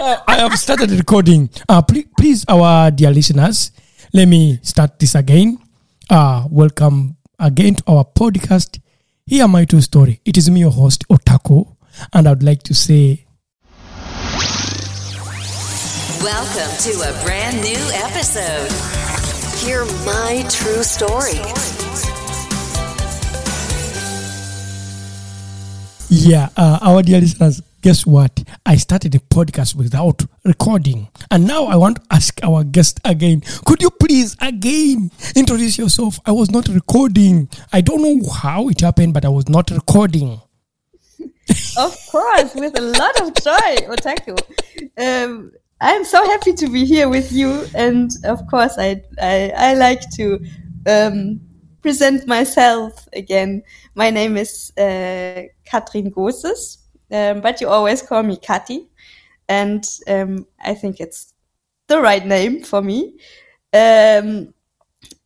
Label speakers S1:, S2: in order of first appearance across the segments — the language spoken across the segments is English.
S1: Uh, I have started recording. Uh, please, please, our dear listeners, let me start this again. Uh, welcome again to our podcast. Hear my true story. It is me, your host, Otako, and I would like to say
S2: Welcome to a brand new episode. Hear my true story.
S1: Yeah, uh, our dear listeners, guess what? I started a podcast without recording. And now I want to ask our guest again. Could you please again introduce yourself? I was not recording. I don't know how it happened, but I was not recording.
S3: of course, with a lot of joy, Otaku. Um, I'm so happy to be here with you, and of course, I I, I like to um, present myself again. My name is uh, Kathrin Goosses, um, but you always call me Kati, and um, I think it's the right name for me. Um,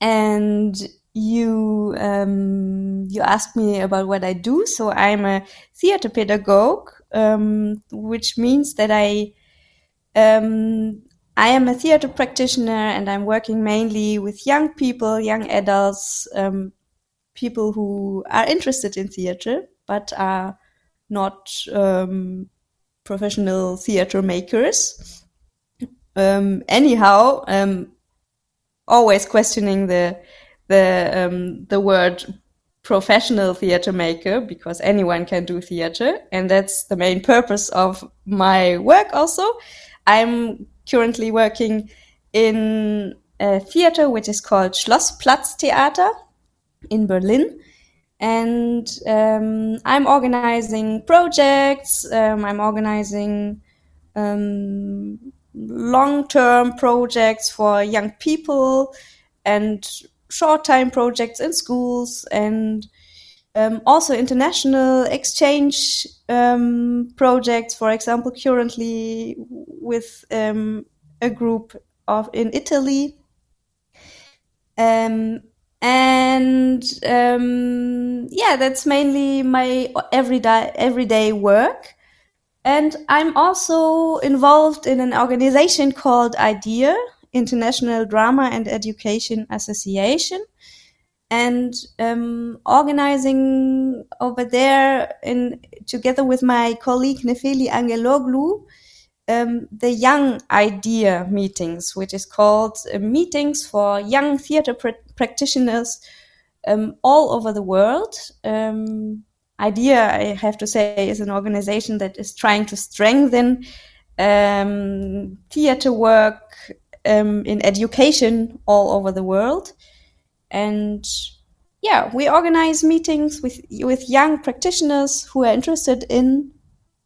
S3: and you um, you asked me about what I do, so I'm a theater pedagogue, um, which means that I um, I am a theater practitioner and I'm working mainly with young people, young adults, people who are interested in theater but are not um, professional theater makers. Um, anyhow, um, always questioning the the um, the word professional theater maker because anyone can do theater and that's the main purpose of my work also I'm currently working in a theater which is called Schlossplatztheater in Berlin. And um, I'm organizing projects, um, I'm organizing um, long term projects for young people and short time projects in schools and um, also international exchange um, projects. For example, currently with um, a group of in Italy, um, and um, yeah, that's mainly my everyday everyday work. And I'm also involved in an organization called IDEA, International Drama and Education Association and um, organizing over there in together with my colleague Nefeli Angeloglu um, the Young Idea meetings, which is called uh, meetings for young theater pr- practitioners um, all over the world. Um, Idea, I have to say, is an organization that is trying to strengthen um, theater work um, in education all over the world and yeah, we organize meetings with with young practitioners who are interested in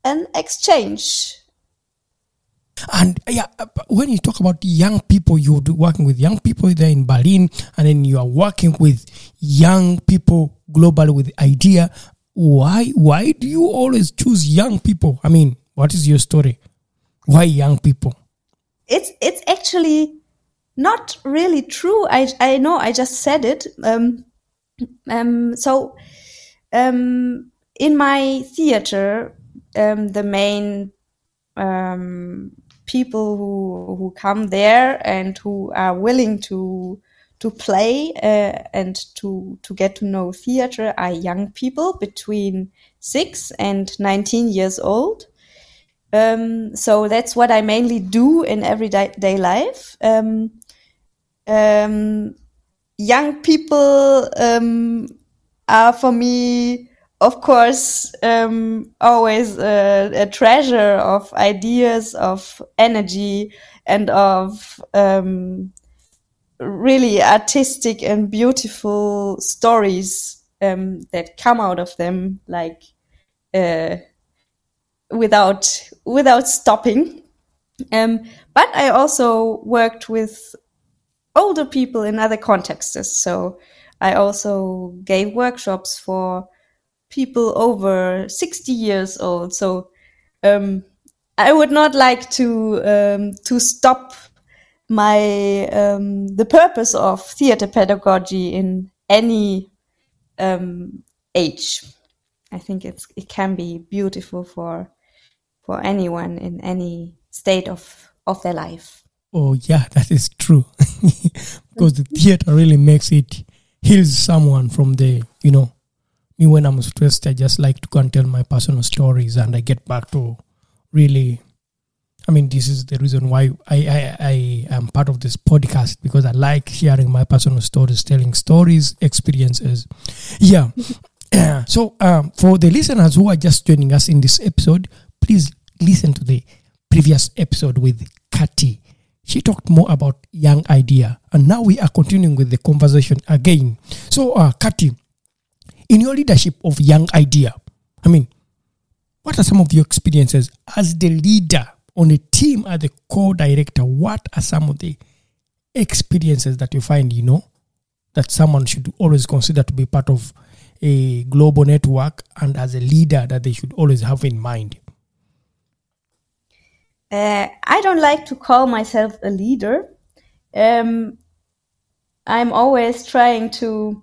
S3: an exchange.
S1: And yeah, when you talk about young people, you're working with young people there in Berlin, and then you are working with young people globally with idea. Why? Why do you always choose young people? I mean, what is your story? Why young people?
S3: It's it's actually not really true. I I know I just said it. Um, um, so um, in my theater, um, the main um, people who who come there and who are willing to to play uh, and to to get to know theater are young people between six and 19 years old. Um, so that's what i mainly do in everyday life. Um, um, young people um, are for me of course um, always a, a, treasure of ideas of energy and of um, really artistic and beautiful stories um, that come out of them, like uh, without without stopping. Um, but I also worked with older people in other contexts. So I also gave workshops for people over 60 years old. So um, I would not like to um, to stop my um, the purpose of theater pedagogy in any um, age. I think it's it can be beautiful for for anyone in any state of of their life.
S1: Oh yeah, that is true. because the theater really makes it heals someone from the you know me when I'm stressed. I just like to go and tell my personal stories, and I get back to really I mean, this is the reason why I, I, I am part of this podcast because I like sharing my personal stories, telling stories, experiences. Yeah. so, um, for the listeners who are just joining us in this episode, please listen to the previous episode with Kati. She talked more about young idea, and now we are continuing with the conversation again. So, uh, in your leadership of young idea, I mean, what are some of your experiences as the leader on a team as a co-director, what are some of the experiences that you find, you know, that someone should always consider to be part of a global network and as a leader that they should always have in mind?
S3: Uh, I don't like to call myself a leader. Um, I'm always trying to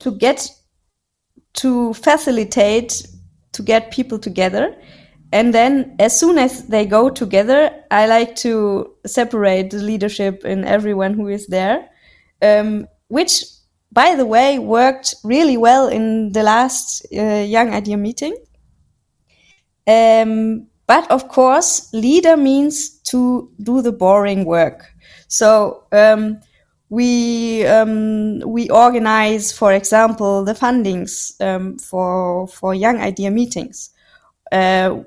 S3: to get to facilitate to get people together. And then as soon as they go together i like to separate the leadership in everyone who is there um, which by the way worked really well in the last uh, young idea meeting. Um, but of course leader means to do the boring work. So um, we um, we organize for example the fundings um, for for young idea meetings. Uh,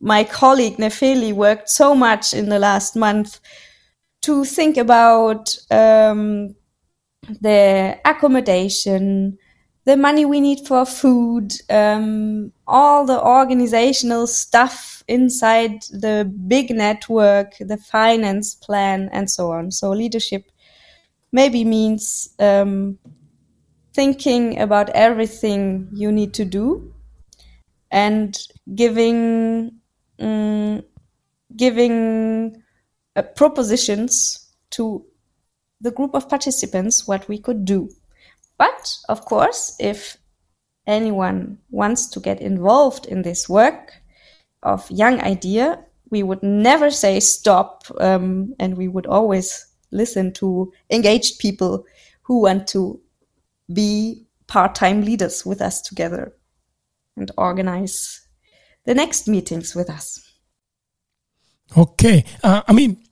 S3: my colleague Nefeli worked so much in the last month to think about um, the accommodation, the money we need for food, um, all the organizational stuff inside the big network, the finance plan, and so on. So leadership maybe means um, thinking about everything you need to do and giving um, giving uh, propositions to the group of participants what we could do. But of course, if anyone wants to get involved in this work of young idea, we would never say stop, um, and we would always listen to engaged people who want to be part-time leaders with us together and organize the next meetings with us.
S1: Okay. Uh, I mean,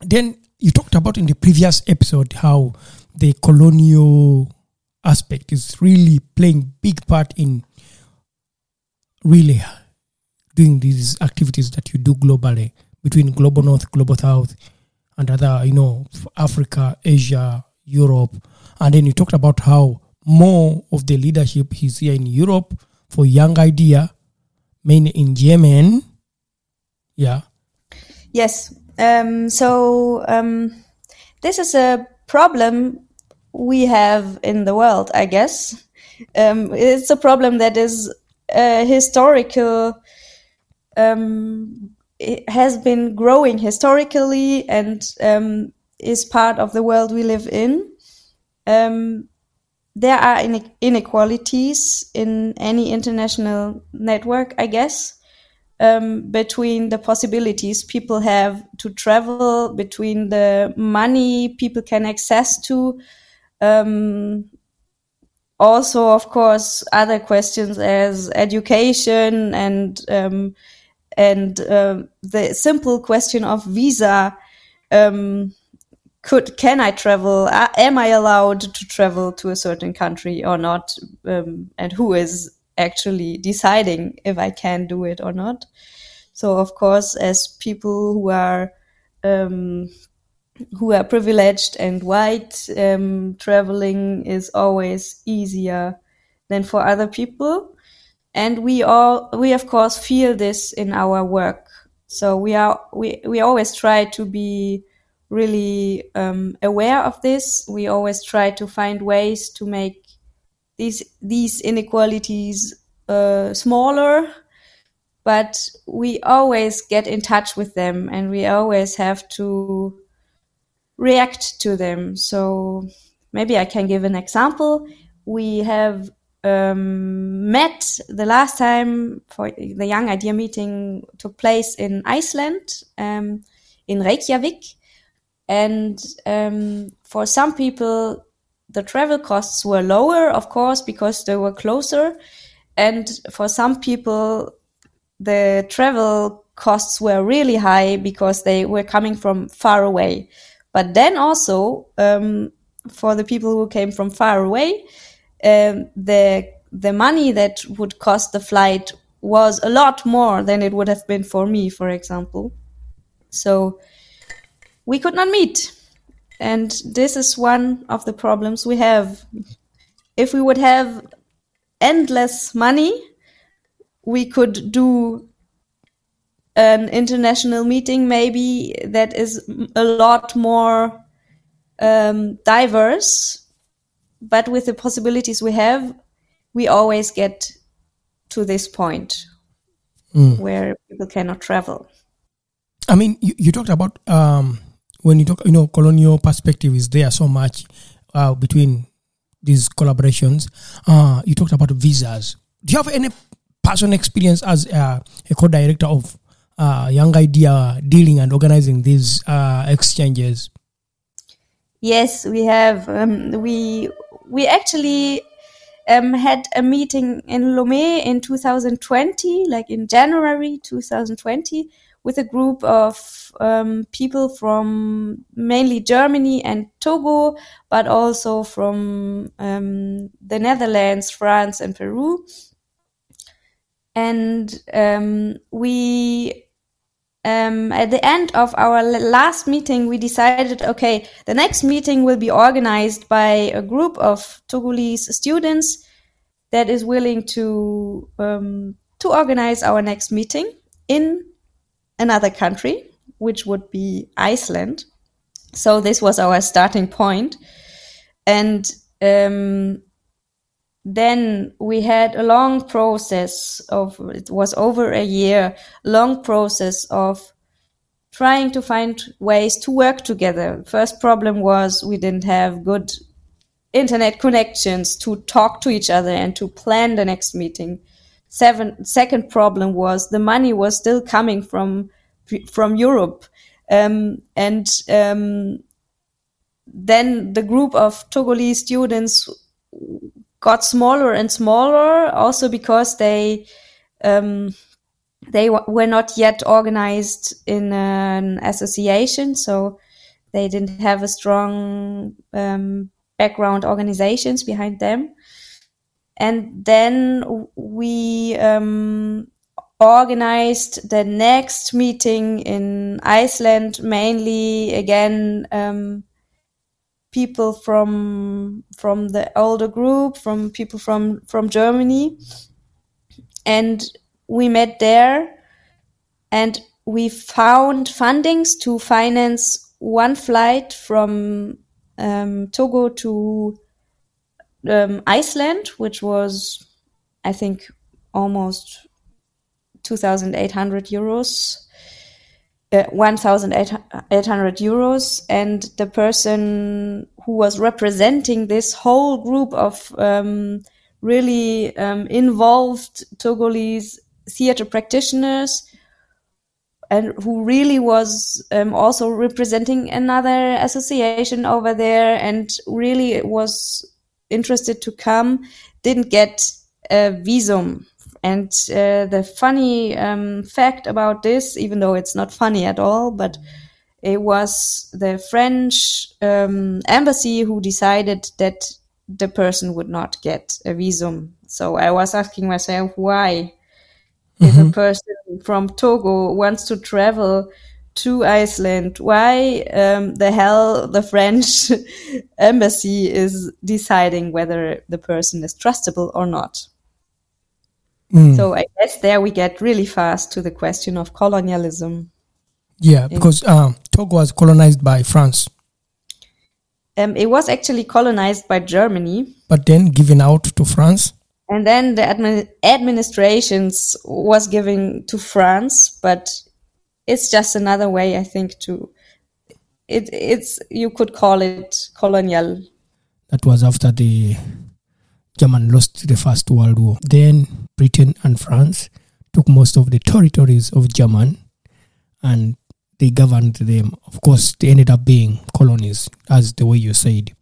S1: then you talked about in the previous episode how the colonial aspect is really playing big part in really doing these activities that you do globally between global north global south and other you know africa asia europe and then you talked about how more of the leadership is here in europe for Young Idea, mainly in Yemen. Yeah.
S3: Yes. Um, so um, this is a problem we have in the world, I guess. Um, it's a problem that is uh, historical. Um, it has been growing historically, and um, is part of the world we live in. Um, there are inequalities in any international network, I guess, um, between the possibilities people have to travel, between the money people can access to. Um, also, of course, other questions as education and um, and uh, the simple question of visa. Um, could can I travel? Uh, am I allowed to travel to a certain country or not? Um, and who is actually deciding if I can do it or not? So, of course, as people who are um, who are privileged and white, um, traveling is always easier than for other people. And we all, we of course feel this in our work. So we are, we, we always try to be really um, aware of this. We always try to find ways to make these these inequalities uh, smaller, but we always get in touch with them, and we always have to react to them. So maybe I can give an example. We have um, met the last time for the Young Idea meeting took place in Iceland, um, in Reykjavik and um, for some people, the travel costs were lower, of course, because they were closer. And for some people, the travel costs were really high because they were coming from far away. But then also, um, for the people who came from far away, um, the the money that would cost the flight was a lot more than it would have been for me, for example. So we could not meet. And this is one of the problems we have. If we would have endless money, we could do an international meeting maybe that is a lot more um, diverse. But with the possibilities we have, we always get to this point mm. where people cannot travel.
S1: I mean, you, you talked about um, when you talk, you know, colonial perspective is there so much uh, between these collaborations. Uh, you talked about visas. Do you have any personal experience as uh, a co-director of uh, Young Idea dealing and organizing these uh, exchanges?
S3: Yes, we have. Um, we we actually um, had a meeting in Lomé in 2020, like in January 2020, with a group of um, people from mainly Germany and Togo, but also from um, the Netherlands, France, and Peru. And um, we, um, at the end of our last meeting, we decided, okay, the next meeting will be organized by a group of Togolese students that is willing to um, to organize our next meeting in another country, which would be Iceland. So this was our starting. And um, then we had a long process of, it was over a year, long process of trying to find ways to work together. First problem was we didn't have good internet connections to talk to each other and to plan the next meeting. Seven, second problem was the money was still coming from from Europe, um, and um, then the group of Togolese students got smaller and smaller, also because they um, they were not yet organized in an association, so they didn't have a strong um, background organizations behind them. And then we um, organized the next meeting in Iceland, mainly again um, people from from the older group, from people from from Germany, and we met there, and we found fundings to finance one flight from um, Togo to um, Iceland, which was, I think, almost 2,800 euros. Uh, 1,800 euros, and the person who was representing this whole group of um, really um, involved Togolese theater practitioners and who really was um, also representing another association over there and really was interested to come didn't get a visum and uh, the funny um, fact about this even though it's not funny at all but it was the french um, embassy who decided that the person would not get a visum. So i was asking myself why? If a person from Togo wants to travel to Iceland, why um, the hell the French embassy is deciding whether the person is trustable or not?
S1: Mm.
S3: So I guess there we get really fast to the question of colonialism.
S1: Yeah, because um, Togo was colonized by France,
S3: Um, it was actually colonized by Germany.
S1: but then given out to France.
S3: And then the admin- administrations was given to France, but it's just another way, I think, to it. It's you could call it colonial.
S1: That was after the German lost the First World War. Then Britain and France took most of the territories of German and they governed them. Of course, they ended up being colonies, as the way you said.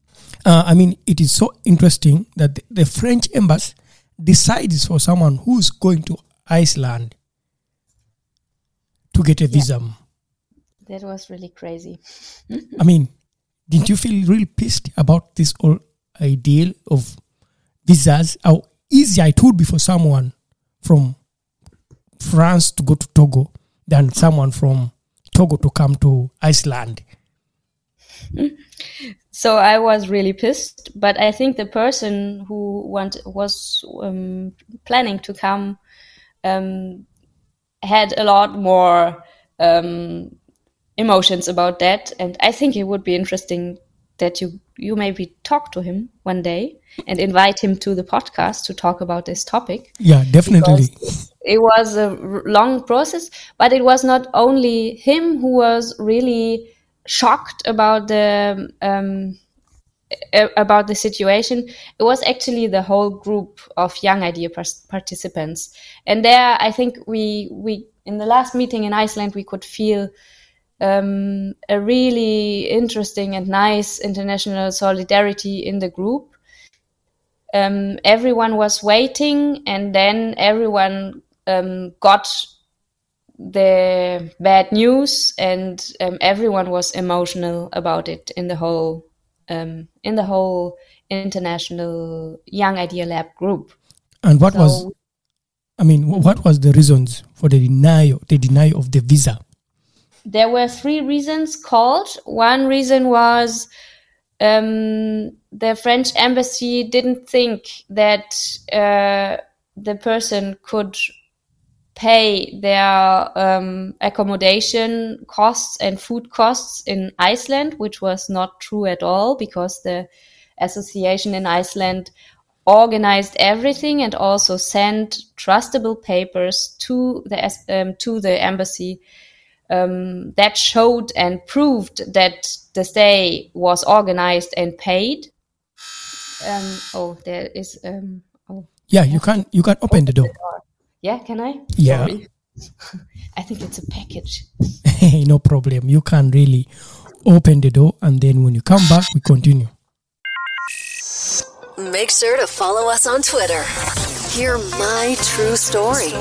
S1: Uh, I mean, it is so interesting that the, the French embassy decides for someone who's going to Iceland to get a visa.
S3: That was really crazy.
S1: I mean, didn't you feel really pissed about this whole ideal of visas? How easy it would be for someone from France to go to Togo than someone from Togo to come to Iceland.
S3: So I was really pissed, but I think the person who want, was um, planning to come um, had a lot more um, emotions about that, and I think it would be interesting that you you maybe talk to him one day and invite him to the podcast to talk about this topic.
S1: Yeah, definitely.
S3: Because it was a long process, but it was not only him who was really shocked about the um, about the situation. It was actually the whole group of young idea participants, and there I think we we in the last meeting in Iceland we could feel um, a really interesting and nice international solidarity in the group. Um, everyone was waiting, and then everyone um, got the bad news, and um, everyone was emotional about it in the whole um, in the whole international Young Idea Lab group.
S1: And what was, I mean, what was the reasons for the denial, the denial of the visa?
S3: there were three reasons called. One reason was um, the French embassy didn't think that uh, the person could pay their um, accommodation costs and food costs in Iceland, which was not true at all because the association in Iceland organized everything and also sent trustable papers to the um, to the embassy. Um, that showed and proved that the stay was organized and paid. Um, oh, there is. Um, oh,
S1: Yeah, you can you can open the door.
S3: yeah, can I?
S1: Yeah.
S3: Sorry. I think it's a package.
S1: no problem. You can really open the door, and then when you come back, we continue.
S2: Make sure to follow us on Twitter. Hear my true story.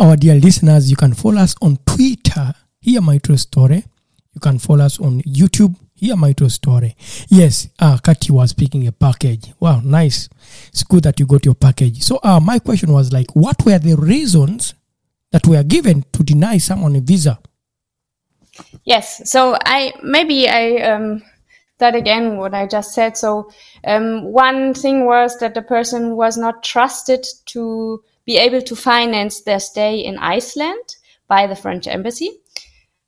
S1: Our dear listeners, you can follow us on Twitter. Hear my true story. You can follow us on YouTube. Hear my true story. Yes, uh, Kati was picking a package. Wow, nice. It's good that you got your package. So, uh, my question was like, what were the reasons that were given to deny someone a visa?
S3: Yes. So I maybe I um, that again what I just said. So um, one thing was that the person was not trusted to be able to finance their stay in Iceland by the French embassy.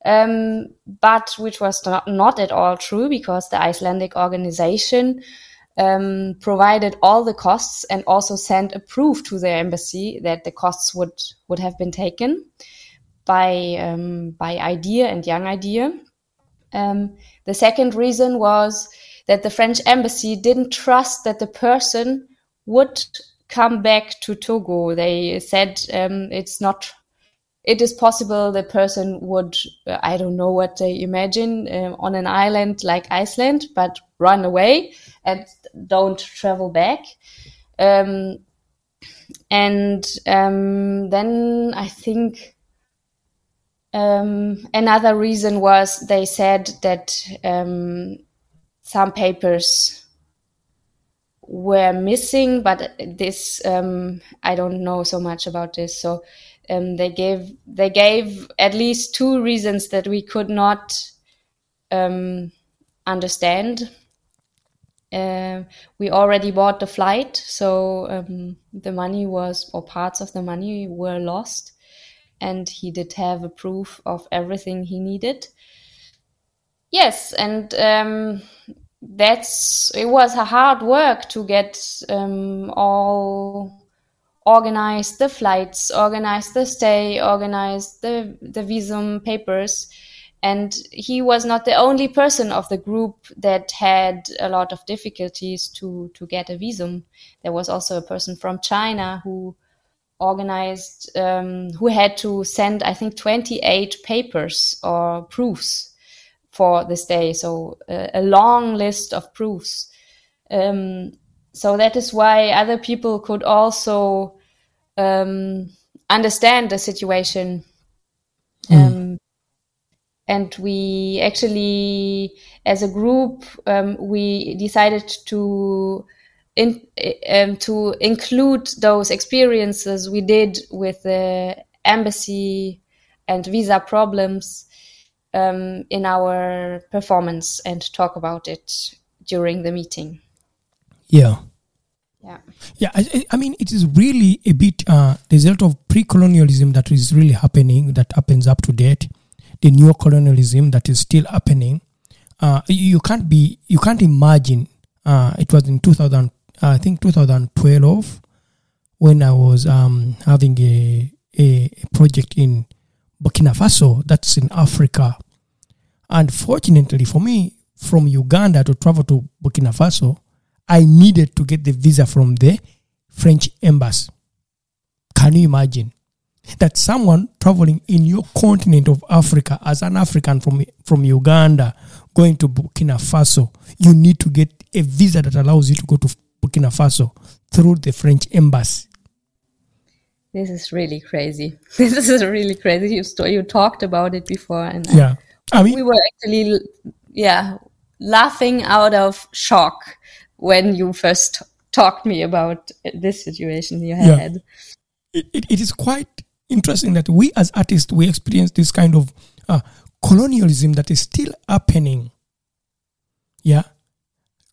S3: Um, but which was not, not at all true because the Icelandic organization um, provided all the costs and also sent a proof to their embassy that the costs would would have been taken by um, by idea and young idea. Um, the second reason was that the French embassy didn't trust that the person would come back to Togo. They said um, it's not. It is possible the person would, uh, I don't know what they imagine, uh, on an island like Iceland, but run away and don't travel back. Um, and um, then I think um, another reason was they said that um, some papers were missing, but this um, I don't know so much about this. So um, they gave they gave at least two reasons that we could not um, understand. Uh, we already bought the flight, so um, the money was or parts of the money were lost, and he did have a proof of everything he needed. Yes, and um, that's it was a hard work to get um, all organized the flights, organize the stay, organize the the visum papers. And he was not the only person of the group that had a lot of difficulties to, to get a visum. There was also a person from China who organized, um, who had to send, I think, 28 papers or proofs for this day. So uh, a long list of proofs. Um, so that is why other people could also um, understand the situation. Mm. and we actually, as a group, um, we decided to in, um, to include those experiences we did with the embassy and visa problems um, in our performance and talk about it during the meeting.
S1: Yeah.
S3: Yeah.
S1: Yeah, I, I mean, it is really a bit uh, the result of pre-colonialism that is really happening, that happens up to date, the neo-colonialism that is still happening. Uh, you can't be, you can't imagine. Uh, it was in 2000, I think 2012, when I was um, having a, a project in Burkina Faso, that's in Africa. Unfortunately for me, from Uganda to travel to Burkina Faso, I needed to get the visa from the French embassy. Can you imagine that someone traveling in your continent of Africa as an African from from Uganda going to Burkina Faso, you need to get a visa that allows you to go to Burkina Faso through the French embassy.
S3: This is really crazy. This is really crazy. You st- you talked about it before, and
S1: yeah,
S3: I mean, we were actually yeah laughing out of shock when you first talked me about this situation you had.
S1: Yeah. It, it, it is quite interesting that we as artists we experience this kind of uh, colonialism that is still happening. Yeah,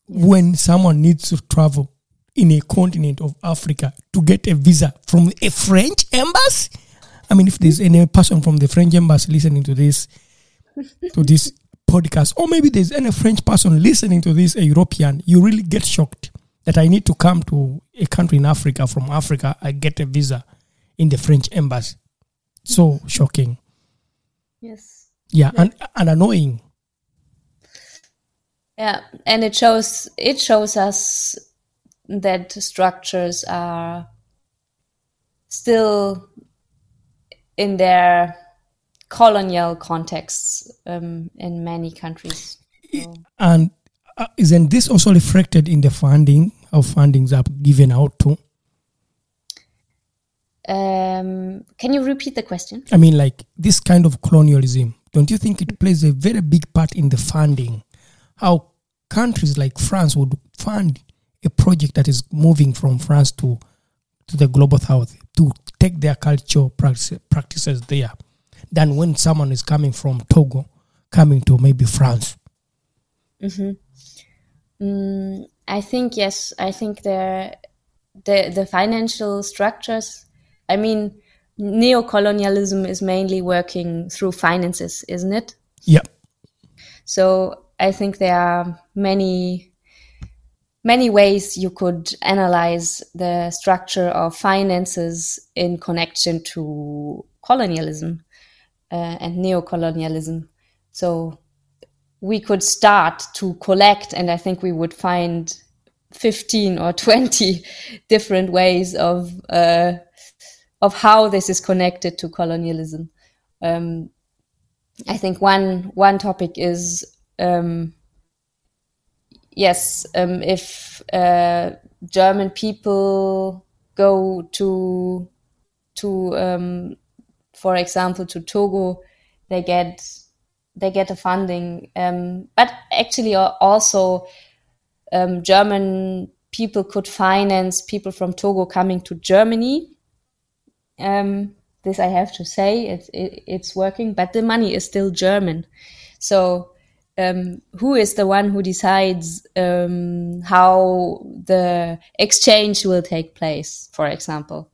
S1: when someone needs to travel in a continent of Africa to get a visa from a French embassy. I mean, if there's any person from the French embassy listening to this, to this podcast, or maybe there's any French person listening to this, a European, you really get shocked that I need to come to a country in Africa from Africa. I get a visa in the French embassy. So shocking.
S3: Yes.
S1: Yeah, and and annoying.
S3: Yeah, and it shows it shows us that structures are still in their colonial contexts um, in many countries. So.
S1: And uh, isn't this also reflected in the funding how fundings are given out to?
S3: Um, can you repeat the question?
S1: I mean, like this kind of colonialism, don't you think it plays a very big part in the funding? How countries like France would fund a project that is moving from France to to the global south to take their cultural practice, practices there than when someone is coming from Togo coming to maybe France.
S3: Mm-hmm. Mm, I think yes. I think the the the financial structures. I mean, neo-colonialism is mainly working through finances, isn't it?
S1: Yeah.
S3: So I think there are many many ways you could analyze the structure of finances in connection to colonialism uh, and neocolonialism. So we could start to collect, and I think we would find 15 or 20 different ways of uh, of how this is connected to colonialism. Um, I think one one topic is um, yes, um, if uh, German people go to to um, for example to Togo, they get they get a funding, um, but actually also um, German people could finance people from Togo coming to Germany. Um, this I have to say, it's it, it's working, but the money is still German. So um, who is the one who decides um, how the exchange will take place, for example?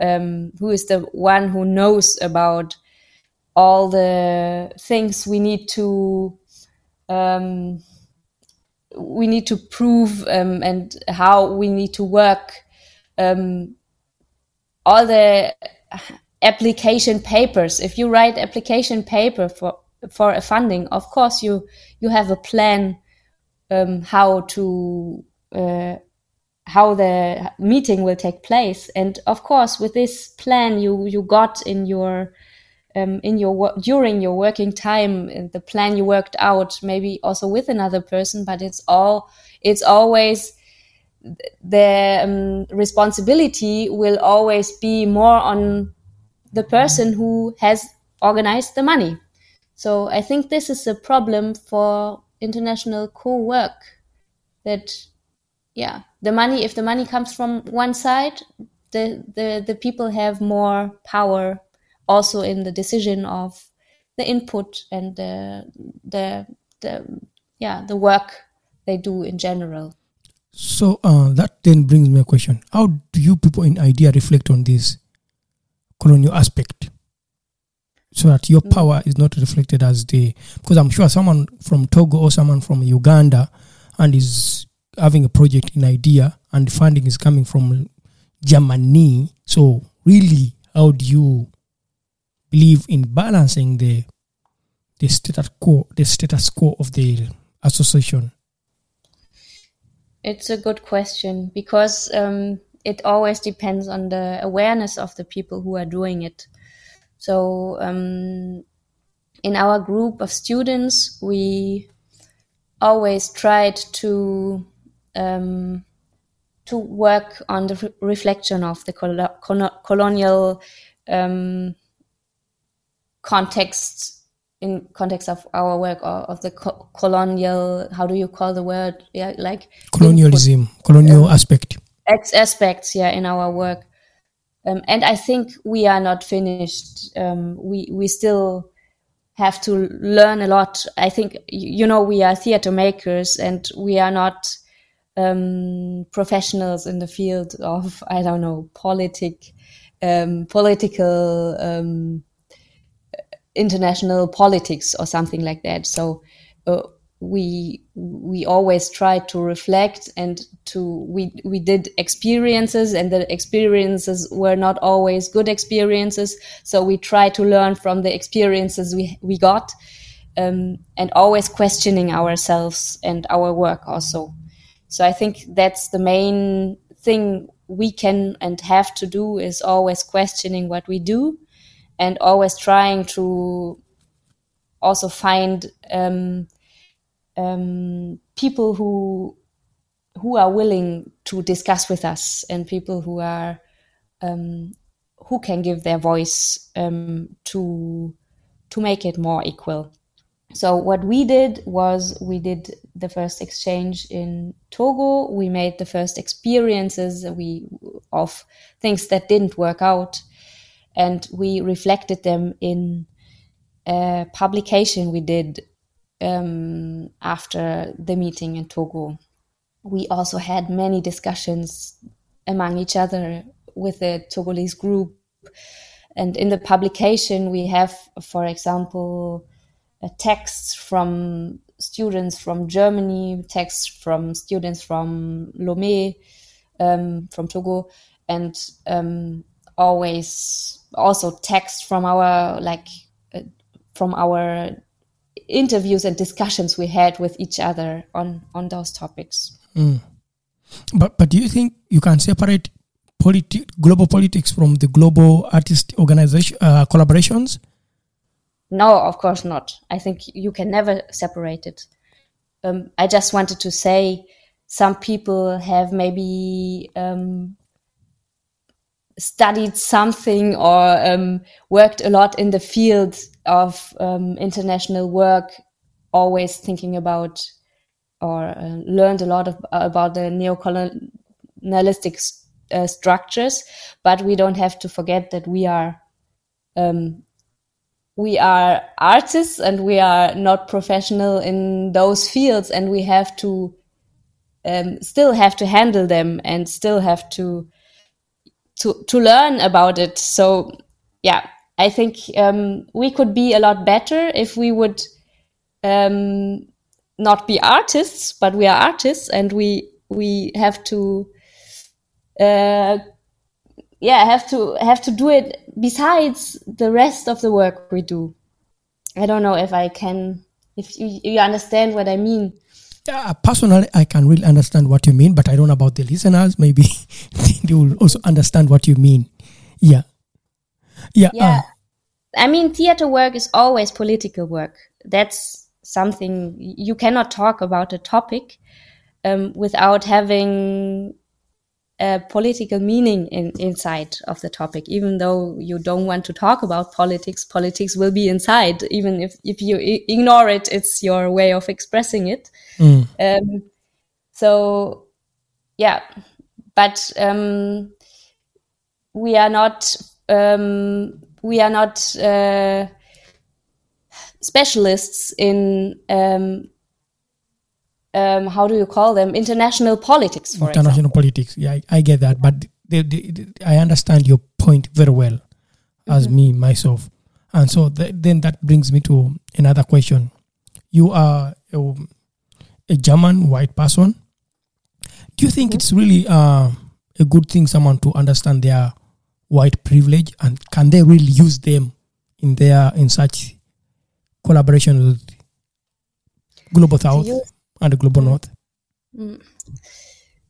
S3: Um, who is the one who knows about all the things we need to um, we need to prove um, and how we need to work um, all the application papers if you write application paper for for a funding of course you you have a plan um, how to uh, how the meeting will take place. And of course with this plan you you got in your um, in your during your working time the plan you worked out maybe also with another person but it's all it's always the um, responsibility will always be more on the person who has organized the money so i think this is a problem for international co-work that yeah the money if the money comes from one side the the, the people have more power also in the decision of the input and the the the yeah the work they do in general.
S1: So uh, that then brings me a question. How do you people in idea reflect on this colonial aspect so that your mm. power is not reflected as the because i'm sure someone from togo or someone from uganda and is having a project in idea and the funding is coming from germany so really how do you believe in balancing the the status quo the status quo of the association?
S3: It's a good question because um, it always depends on the awareness of the people who are doing it. So um, in our group of students, we always tried to um, to work on the re- reflection of the col- colonial um, context in context of our work or of the co- colonial how do you call the word? Yeah like
S1: colonialism colonial aspect.
S3: Aspects yeah in our work um, and i think we are not finished um, we we still have to learn a lot i think you know we are theater makers and we are not um, professionals in the field of i don't know politic um, political um, international politics or something like that. So uh, we we always try to reflect and to we we did experiences and the experiences were not always good experiences. So we try to learn from the experiences we we got. Um, and always questioning ourselves and our work also. So I think that's the main thing we can and have to do is always questioning what we do and always trying to also find um, um, people who who are willing to discuss with us and people who are um, who can give their voice um, to to make it more equal. So what we did was we did the first exchange in Togo. We made the first experiences we of things that didn't work out and we reflected them in a publication we did um, after the meeting in Togo. We also had many discussions among each other with the Togolese group. And in the publication, we have, for example, texts from students from Germany, texts from students from Lomé, um, from Togo, and um, always also text from our like uh, from our interviews and discussions we had with each other on on those topics.
S1: But but do you think you can separate politi- global politics from the global artist organization uh, collaborations?
S3: No, of course not. I think you can never separate it. Um, I just wanted to say some people have maybe um, studied something or um, worked a lot in the field of um, international work, always thinking about or uh, learned a lot of, about the neocolonialistic uh, structures. But we don't have to forget that we are um, we are artists and we are not professional in those fields, and we have to um, still have to handle them and still have to to to learn about it. So yeah, I think um, we could be a lot better if we would um, not be artists, but we are artists, and we we have to. Uh, yeah, have to have to do it besides the rest of the work we do. I don't know if I can, if you, you understand what I mean.
S1: Yeah, personally, I can really understand what you mean, but I don't know about the listeners. Maybe they will also understand what you mean. Yeah. Yeah.
S3: Yeah.
S1: uh,
S3: I mean, theater work is always political work. That's something you cannot talk about a topic um, without having a political meaning in, inside of the topic. Even though you don't want to talk about politics, politics will be inside. Even if, if you ignore it, it's your way of expressing it.
S1: mm.
S3: Um, so, yeah, but um, we are not um, we are not uh, specialists in um, um, how do you call them international politics, for
S1: international
S3: example.
S1: politics. Yeah, I, I get that, but the, the, the- I understand your point very well, as me myself, and so th- then that brings me to another question. You are a, a German white person. Do you think it's really uh, a good thing someone to understand their white privilege, and can they really use them in their in such collaboration with global south
S3: use-
S1: and the global north?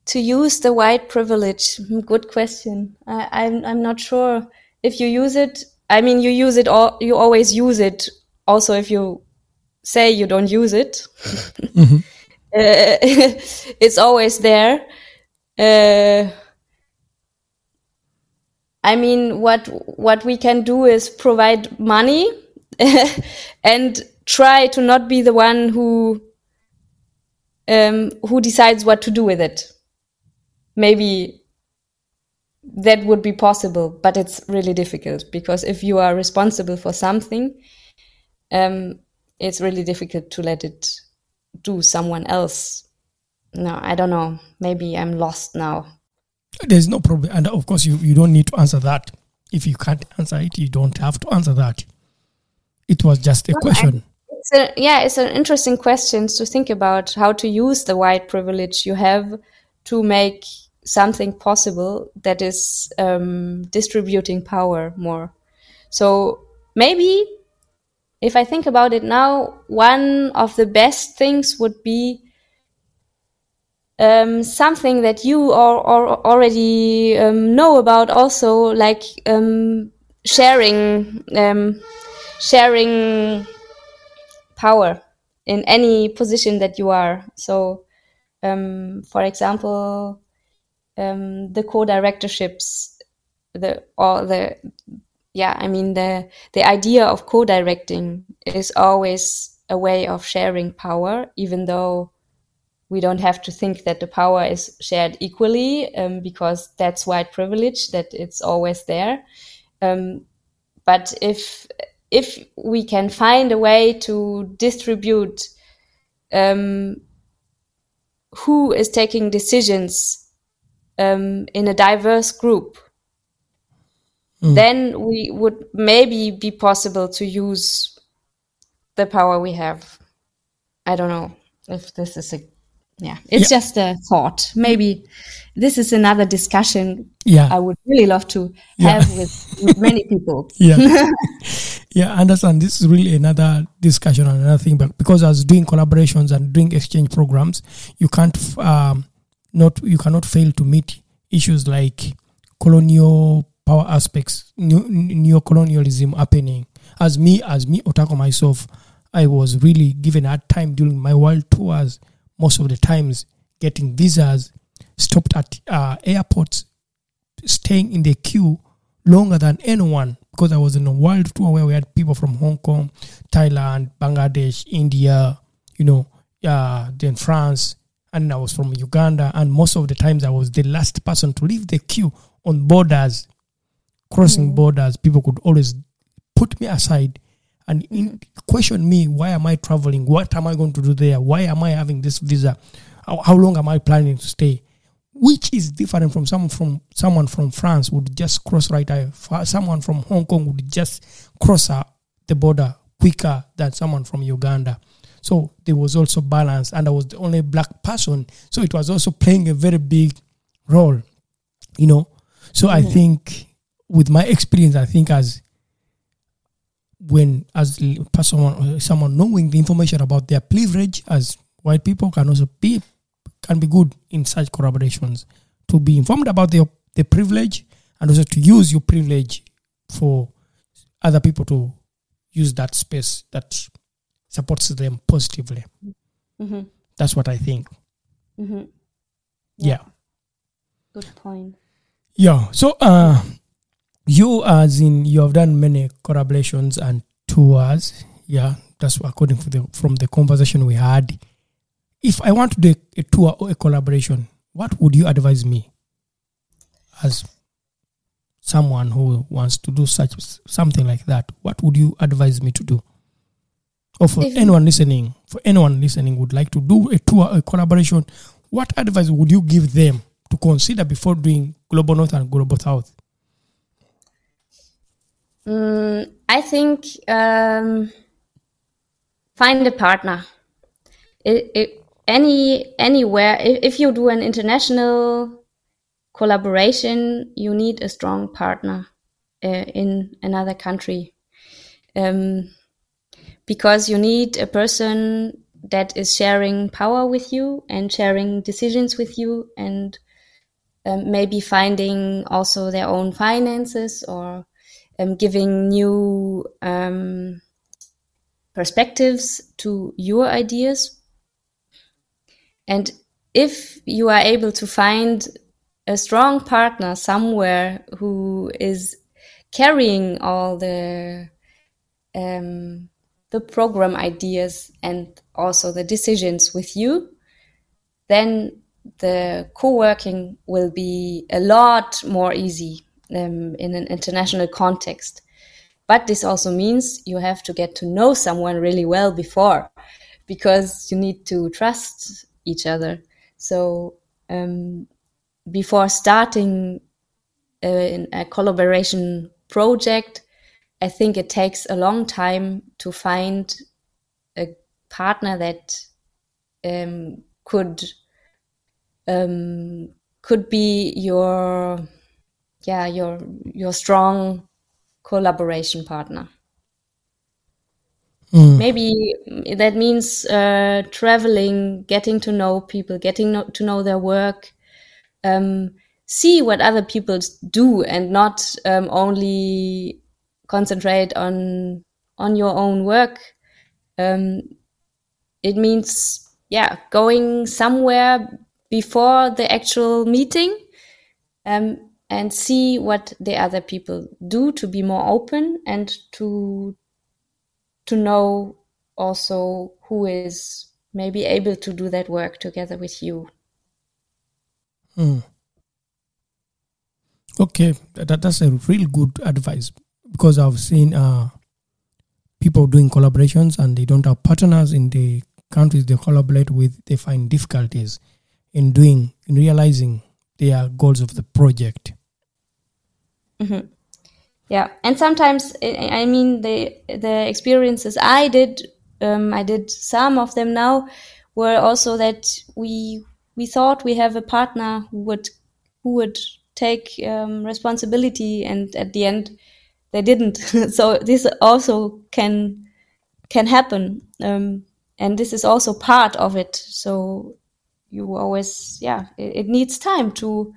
S3: to use the white privilege good question. I, I'm, I'm not sure if you use it. I mean you use it all you always use it also if you say you don't use it. Uh, it's always there. Uh, i mean what what we can do is provide money and try to not be the one who um, who decides what to do with it. Maybe that would be possible, but it's really difficult because if you are responsible for something, um, it's really difficult to let it do someone else. No, I don't know. Maybe I'm lost now.
S1: There's no problem. And of course, you, you don't need to answer that. If you can't answer it, you don't have to answer that. It was just a question.
S3: It's a, yeah, it's an interesting question to think about how to use the white privilege you have to make something possible that is um, distributing power more. So maybe if I think about it now, one of the best things would be um, something that you or already um, know about also like um, sharing um, sharing power in any position that you are. So um, for example the co-directorships the or the yeah i mean the the idea of co-directing is always a way of sharing power even though we don't have to think that the power is shared equally um, because that's white privilege that it's always there. Um, but if if we can find a way to distribute um, who is taking decisions um, in a diverse group then we would maybe be possible to use the power we have. I don't know if this is a yeah, it's just a thought. Maybe this is another discussion
S1: Yeah.
S3: I would really love to
S1: Yeah.
S3: have with, with many people.
S1: yeah yeah I understand this is really another discussion and another thing but because as doing collaborations and doing exchange programs you can't um, not you cannot fail to meet issues like colonial power aspects neo- neo-colonialism happening as me as me otako myself i was really given a hard time during my world tours most of the times getting visas stopped at uh, airports staying in the queue longer than anyone because I was in a world tour where we had people from Hong Kong, Thailand, Bangladesh, India, you know, uh, then France, and I was from Uganda. And most of the times I was the last person to leave the queue on borders, crossing borders. People could always put me aside and in, question me why am I traveling? What am I going to do there? Why am I having this visa? How, how long am I planning to stay? which is different from someone from someone from France would just cross right. Fa- Someone from Hong Kong would just cross uh, the border quicker than someone from Uganda. So there was also balance, and I was the only black person. So it was also playing a very big role, you know. So I think with my experience, I think as when as person someone knowing the information about their privilege as white people can also be can be good in such collaborations to be informed about their the privilege and also to use your privilege for other people to use that space that supports them positively.
S3: Mhm.
S1: That's what I think.
S3: Mhm.
S1: Yeah.
S3: Good point.
S1: Yeah. So uh you as in you have done many collaborations and tours. Yeah. That's according to the from the conversation we had. If I want to do a tour or a collaboration, what would you advise me as someone who wants to do such something like that? What would you advise me to do? Or for
S3: If-
S1: anyone listening, for anyone listening would like to do a tour, a collaboration, what advice would you give them to consider before doing Global North and Global South?
S3: Mm, I think um, find a partner. It, it, any anywhere, if, you do an international collaboration, you need a strong partner uh, in another country, um, because you need a person that is sharing power with you and sharing decisions with you and um, maybe finding also their own finances or um, giving new um, perspectives to your ideas. And if you are able to find a strong partner somewhere who is carrying all the um, the program ideas and also the decisions with you, then the co-working will be a lot more easy um, in an international context. But this also means you have to get to know someone really well before, because you need to trust each other. So um, before starting a, a collaboration project, I think it takes a long time to find a partner that um, could um, could be your yeah your your strong collaboration partner. Maybe that means uh, traveling, getting to know people, getting no- to know their work, um, see what other people do, and not um, only concentrate on on your own work. Um, it means yeah, going somewhere before the actual meeting um, and see what the other people do to be more open and to to know also who is maybe able to do that work together with you.
S1: Okay, that, that's a real good advice because I've seen uh, people doing collaborations and they don't have partners in the countries they collaborate with. They find difficulties in doing, in realizing their goals of the project.
S3: Yeah, and sometimes I I mean the the experiences I did um, I did some of them now, were also that we we thought we have a partner who would who would take um, responsibility, and at the end they didn't. so this also can can happen, um, and this is also part of it. So you always, yeah, it, it needs time to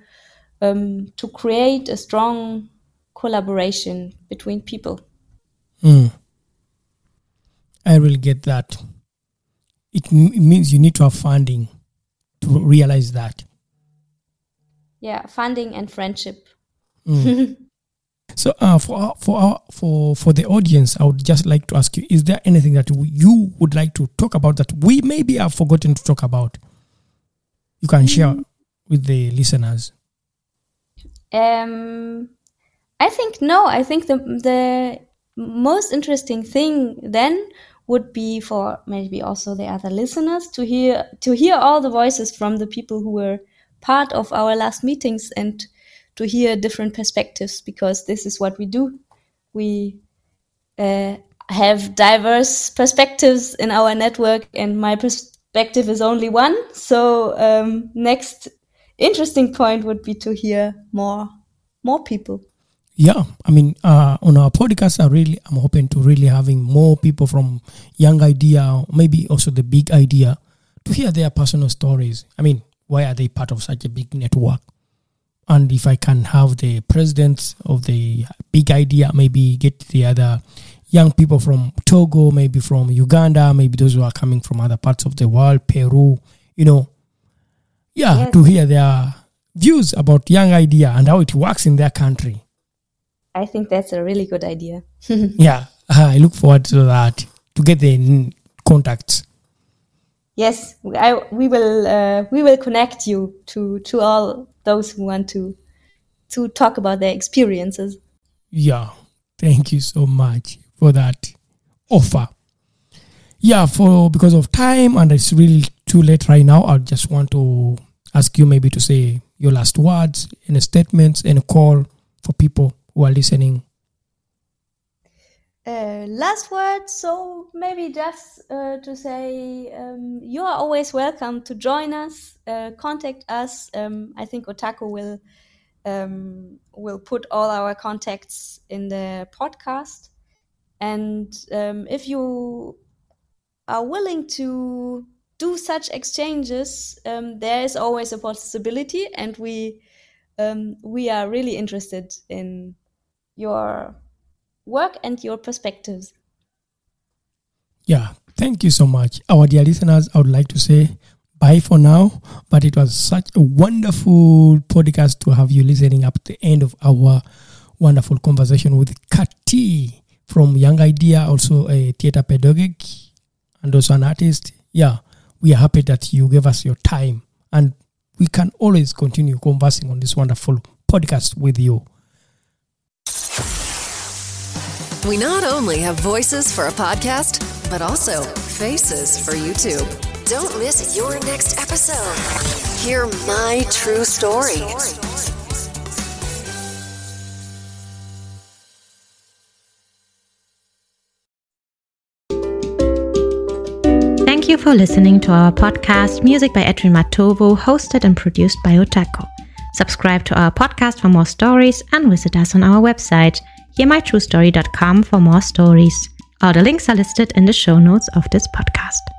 S3: um, to create a strong collaboration between people.
S1: Mm. I really get that. It, m- it means you need to have funding to realize that.
S3: Yeah, funding and friendship.
S1: Mm. So, uh, for our, for our, for for the audience, I would just like to ask you: Is there anything that you would like to talk about that we maybe have forgotten to talk about? You can share with the listeners.
S3: Um, I think no. I think the the most interesting thing then would be for maybe also the other listeners to hear to hear all the voices from the people who were part of our last meetings and to hear different perspectives because this is what we do. We uh, have diverse perspectives in our network, and my perspective is only one. So um, next interesting point would be to hear more more people.
S1: Yeah, I mean, uh, on our podcast, I really, I'm hoping to really having more people from young idea, maybe also the big idea, to hear their personal stories. I mean, why are they part of such a big network? And if I can have the presidents of the big idea, maybe get the other young people from Togo, maybe from Uganda, maybe those who are coming from other parts of the world, Peru, you know, yeah,
S3: Yes.
S1: to hear their views about young idea and how it works in their country.
S3: I think that's a really good idea.
S1: yeah, uh, I look forward to that to get the contacts.
S3: Yes, I, we will uh, we will connect you to to all those who want to to talk about their experiences.
S1: Yeah, thank you so much for that offer. Yeah, for because of time and it's really too late right now, I just want to ask you maybe to say your last words, any statements, and a call for people who are listening.
S3: Uh, last word, so maybe just uh, to say um, you are always welcome to join us, uh, contact us. Um, I think Otaku will um, will put all our contacts in the podcast, and um, if you are willing to do such exchanges, um, there is always a possibility, and we um, we are really interested in your work and your perspectives.
S1: Yeah, thank you so much. Our dear listeners, I would like to say bye for now, but it was such a wonderful podcast to have you listening up to the end of our wonderful conversation with Kati from Young Idea, also a theater pedagogue and also an artist. Yeah, we are happy that you gave us your time and we can always continue conversing on this wonderful podcast with you.
S2: We not only have voices for a podcast, but also faces for YouTube. Don't miss your next episode. Hear my true story.
S4: Thank you for listening to our podcast, Music by Edwin Matovu, hosted and produced by Otako. Subscribe to our podcast for more stories and visit us on our website, hearmytruestory.com for more stories. All the links are listed in the show notes of this podcast.